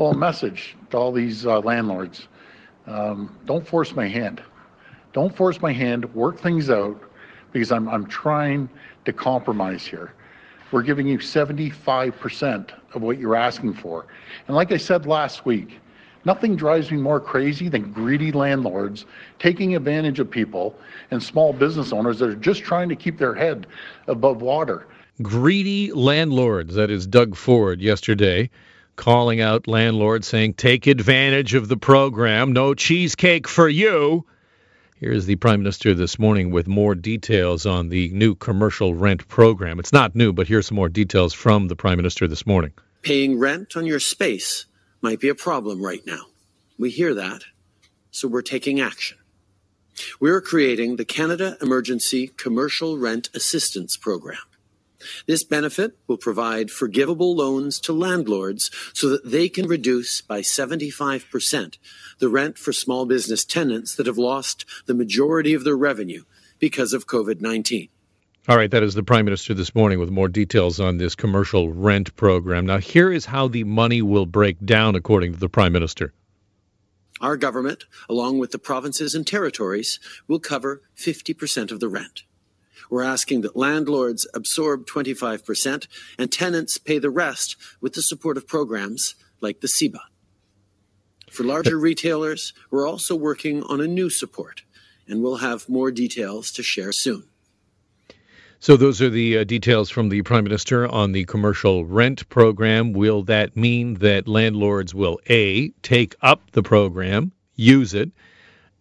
Well, a message to all these uh, landlords um, don't force my hand. Don't force my hand, work things out because I'm, I'm trying to compromise here. We're giving you 75% of what you're asking for. And like I said last week, nothing drives me more crazy than greedy landlords taking advantage of people and small business owners that are just trying to keep their head above water. Greedy landlords, that is Doug Ford yesterday calling out landlords saying, take advantage of the program, no cheesecake for you. Here's the Prime Minister this morning with more details on the new commercial rent program. It's not new, but here's some more details from the Prime Minister this morning. Paying rent on your space might be a problem right now. We hear that, so we're taking action. We're creating the Canada Emergency Commercial Rent Assistance Program. This benefit will provide forgivable loans to landlords so that they can reduce by 75% the rent for small business tenants that have lost the majority of their revenue because of COVID 19. All right, that is the Prime Minister this morning with more details on this commercial rent program. Now, here is how the money will break down, according to the Prime Minister. Our government, along with the provinces and territories, will cover 50% of the rent. We're asking that landlords absorb 25% and tenants pay the rest with the support of programs like the CEBA. For larger retailers, we're also working on a new support, and we'll have more details to share soon. So, those are the uh, details from the Prime Minister on the commercial rent program. Will that mean that landlords will A, take up the program, use it,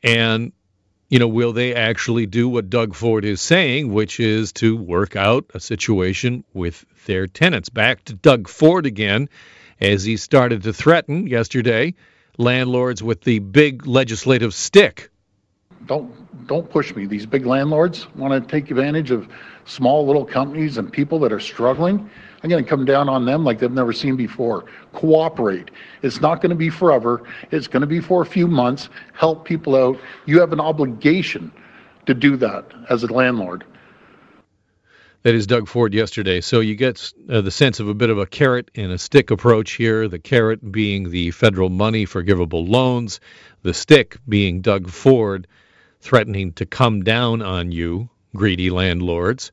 and you know, will they actually do what Doug Ford is saying, which is to work out a situation with their tenants? Back to Doug Ford again, as he started to threaten yesterday landlords with the big legislative stick. Don't don't push me. These big landlords want to take advantage of small little companies and people that are struggling. I'm going to come down on them like they've never seen before. Cooperate. It's not going to be forever. It's going to be for a few months. Help people out. You have an obligation to do that as a landlord. That is Doug Ford yesterday. So you get uh, the sense of a bit of a carrot and a stick approach here. The carrot being the federal money forgivable loans, the stick being Doug Ford threatening to come down on you, greedy landlords.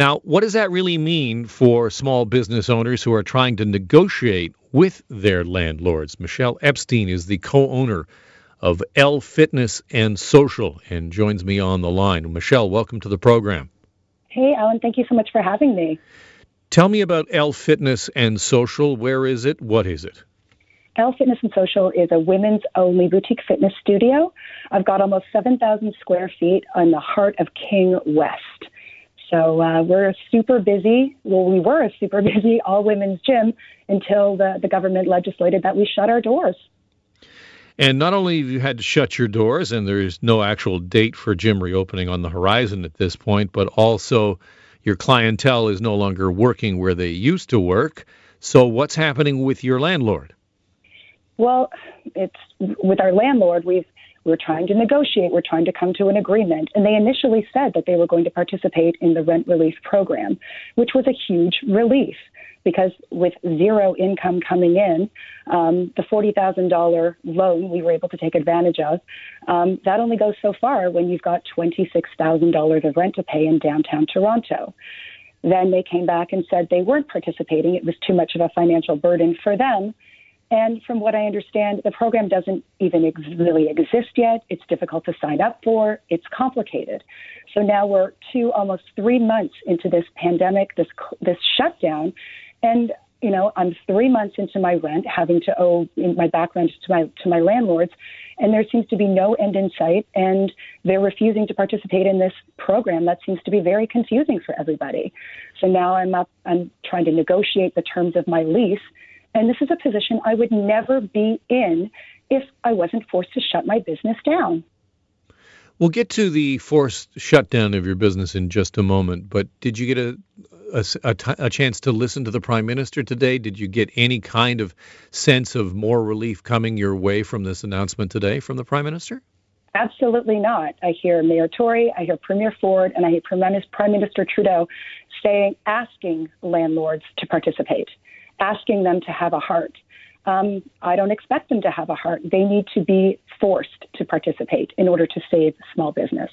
Now, what does that really mean for small business owners who are trying to negotiate with their landlords? Michelle Epstein is the co owner of L Fitness and Social and joins me on the line. Michelle, welcome to the program. Hey, Alan, thank you so much for having me. Tell me about L Fitness and Social. Where is it? What is it? L Fitness and Social is a women's only boutique fitness studio. I've got almost 7,000 square feet in the heart of King West. So uh, we're super busy. Well, we were a super busy all women's gym until the, the government legislated that we shut our doors. And not only have you had to shut your doors, and there's no actual date for gym reopening on the horizon at this point, but also your clientele is no longer working where they used to work. So, what's happening with your landlord? Well, it's with our landlord. We've we're trying to negotiate. We're trying to come to an agreement. And they initially said that they were going to participate in the rent relief program, which was a huge relief because with zero income coming in, um, the $40,000 loan we were able to take advantage of, um, that only goes so far when you've got $26,000 of rent to pay in downtown Toronto. Then they came back and said they weren't participating. It was too much of a financial burden for them and from what I understand, the program doesn't even ex- really exist yet. It's difficult to sign up for. It's complicated. So now we're two, almost three months into this pandemic, this this shutdown, and you know I'm three months into my rent, having to owe my back rent to my to my landlords, and there seems to be no end in sight. And they're refusing to participate in this program. That seems to be very confusing for everybody. So now I'm up. I'm trying to negotiate the terms of my lease and this is a position I would never be in if I wasn't forced to shut my business down. We'll get to the forced shutdown of your business in just a moment, but did you get a, a, a, t- a chance to listen to the Prime Minister today? Did you get any kind of sense of more relief coming your way from this announcement today from the Prime Minister? Absolutely not. I hear Mayor Tory, I hear Premier Ford, and I hear Prime Minister Trudeau saying, asking landlords to participate asking them to have a heart. um, I don't expect them to have a heart. They need to be forced to participate in order to save small business.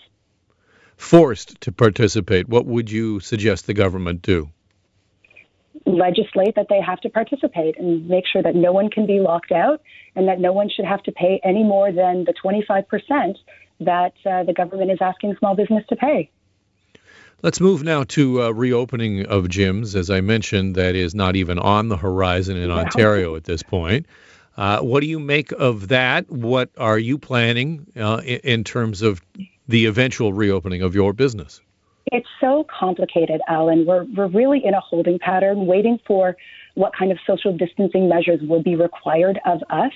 Forced to participate. What would you suggest the government do? Legislate that they have to participate and make sure that no one can be locked out and that no one should have to pay any more than the 25% that uh, the government is asking small business to pay. Let's move now to uh, reopening of gyms. As I mentioned, that is not even on the horizon in Ontario at this point. Uh, what do you make of that? What are you planning uh, in, in, terms of the eventual reopening of your business? It's so complicated, Alan. We're, we're really in a holding pattern, waiting for what kind of social distancing measures will be required of us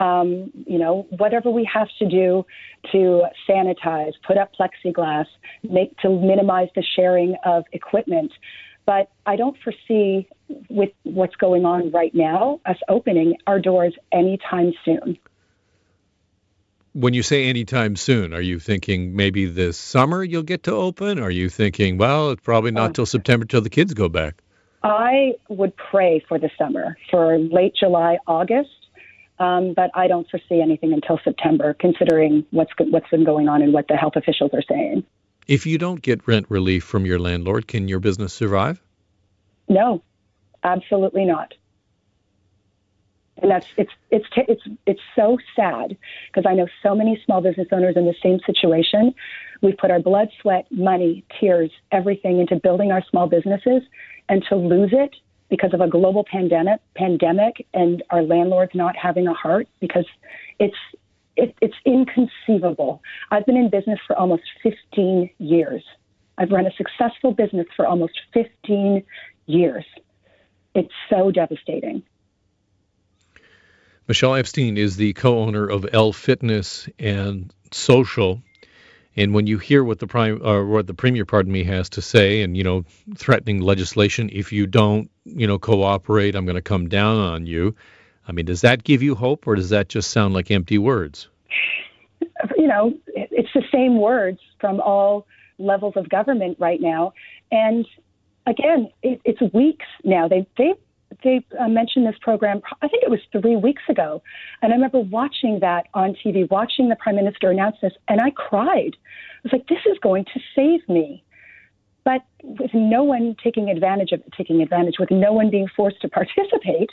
um, you know, whatever we have to do to sanitize, put up plexiglass, make to minimize the sharing of equipment. But I don't foresee with what's going on right now us opening our doors anytime soon. When you say anytime soon, are you thinking maybe this summer you'll get to open? Are you thinking, well, it's probably not uh, till September till the kids go back? I would pray for the summer, for late July, August um, but I don't foresee anything until September, considering what's what's been going on and what the health officials are saying. If you don't get rent relief from your landlord, can your business survive? No, absolutely not. And that's it's it's it's it's so sad because I know so many small business owners in the same situation. We've put our blood, sweat, money, tears, everything into building our small businesses, and to lose it because of a global pandemic, pandemic, and our landlords not having a heart because it's it, it's inconceivable. I've been in business for almost 15 years. I've run a successful business for almost 15 years. It's so devastating. Michelle Epstein is the co-owner of L Fitness and Social. And when you hear what the prime or what the premier, pardon me, has to say, and you know, threatening legislation, if you don't, you know, cooperate, I'm going to come down on you. I mean, does that give you hope, or does that just sound like empty words? You know, it's the same words from all levels of government right now, and again, it, it's weeks now. They they they uh, mentioned this program, I think it was three weeks ago. And I remember watching that on TV, watching the prime minister announce this, and I cried. I was like, this is going to save me. But with no one taking advantage of taking advantage, with no one being forced to participate,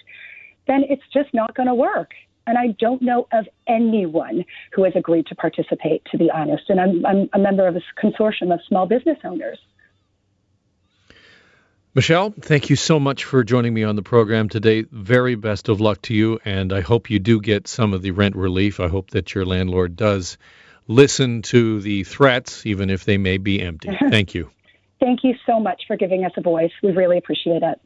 then it's just not going to work. And I don't know of anyone who has agreed to participate, to be honest. And I'm, I'm a member of a consortium of small business owners. Michelle, thank you so much for joining me on the program today. Very best of luck to you, and I hope you do get some of the rent relief. I hope that your landlord does listen to the threats, even if they may be empty. Thank you. thank you so much for giving us a voice. We really appreciate it.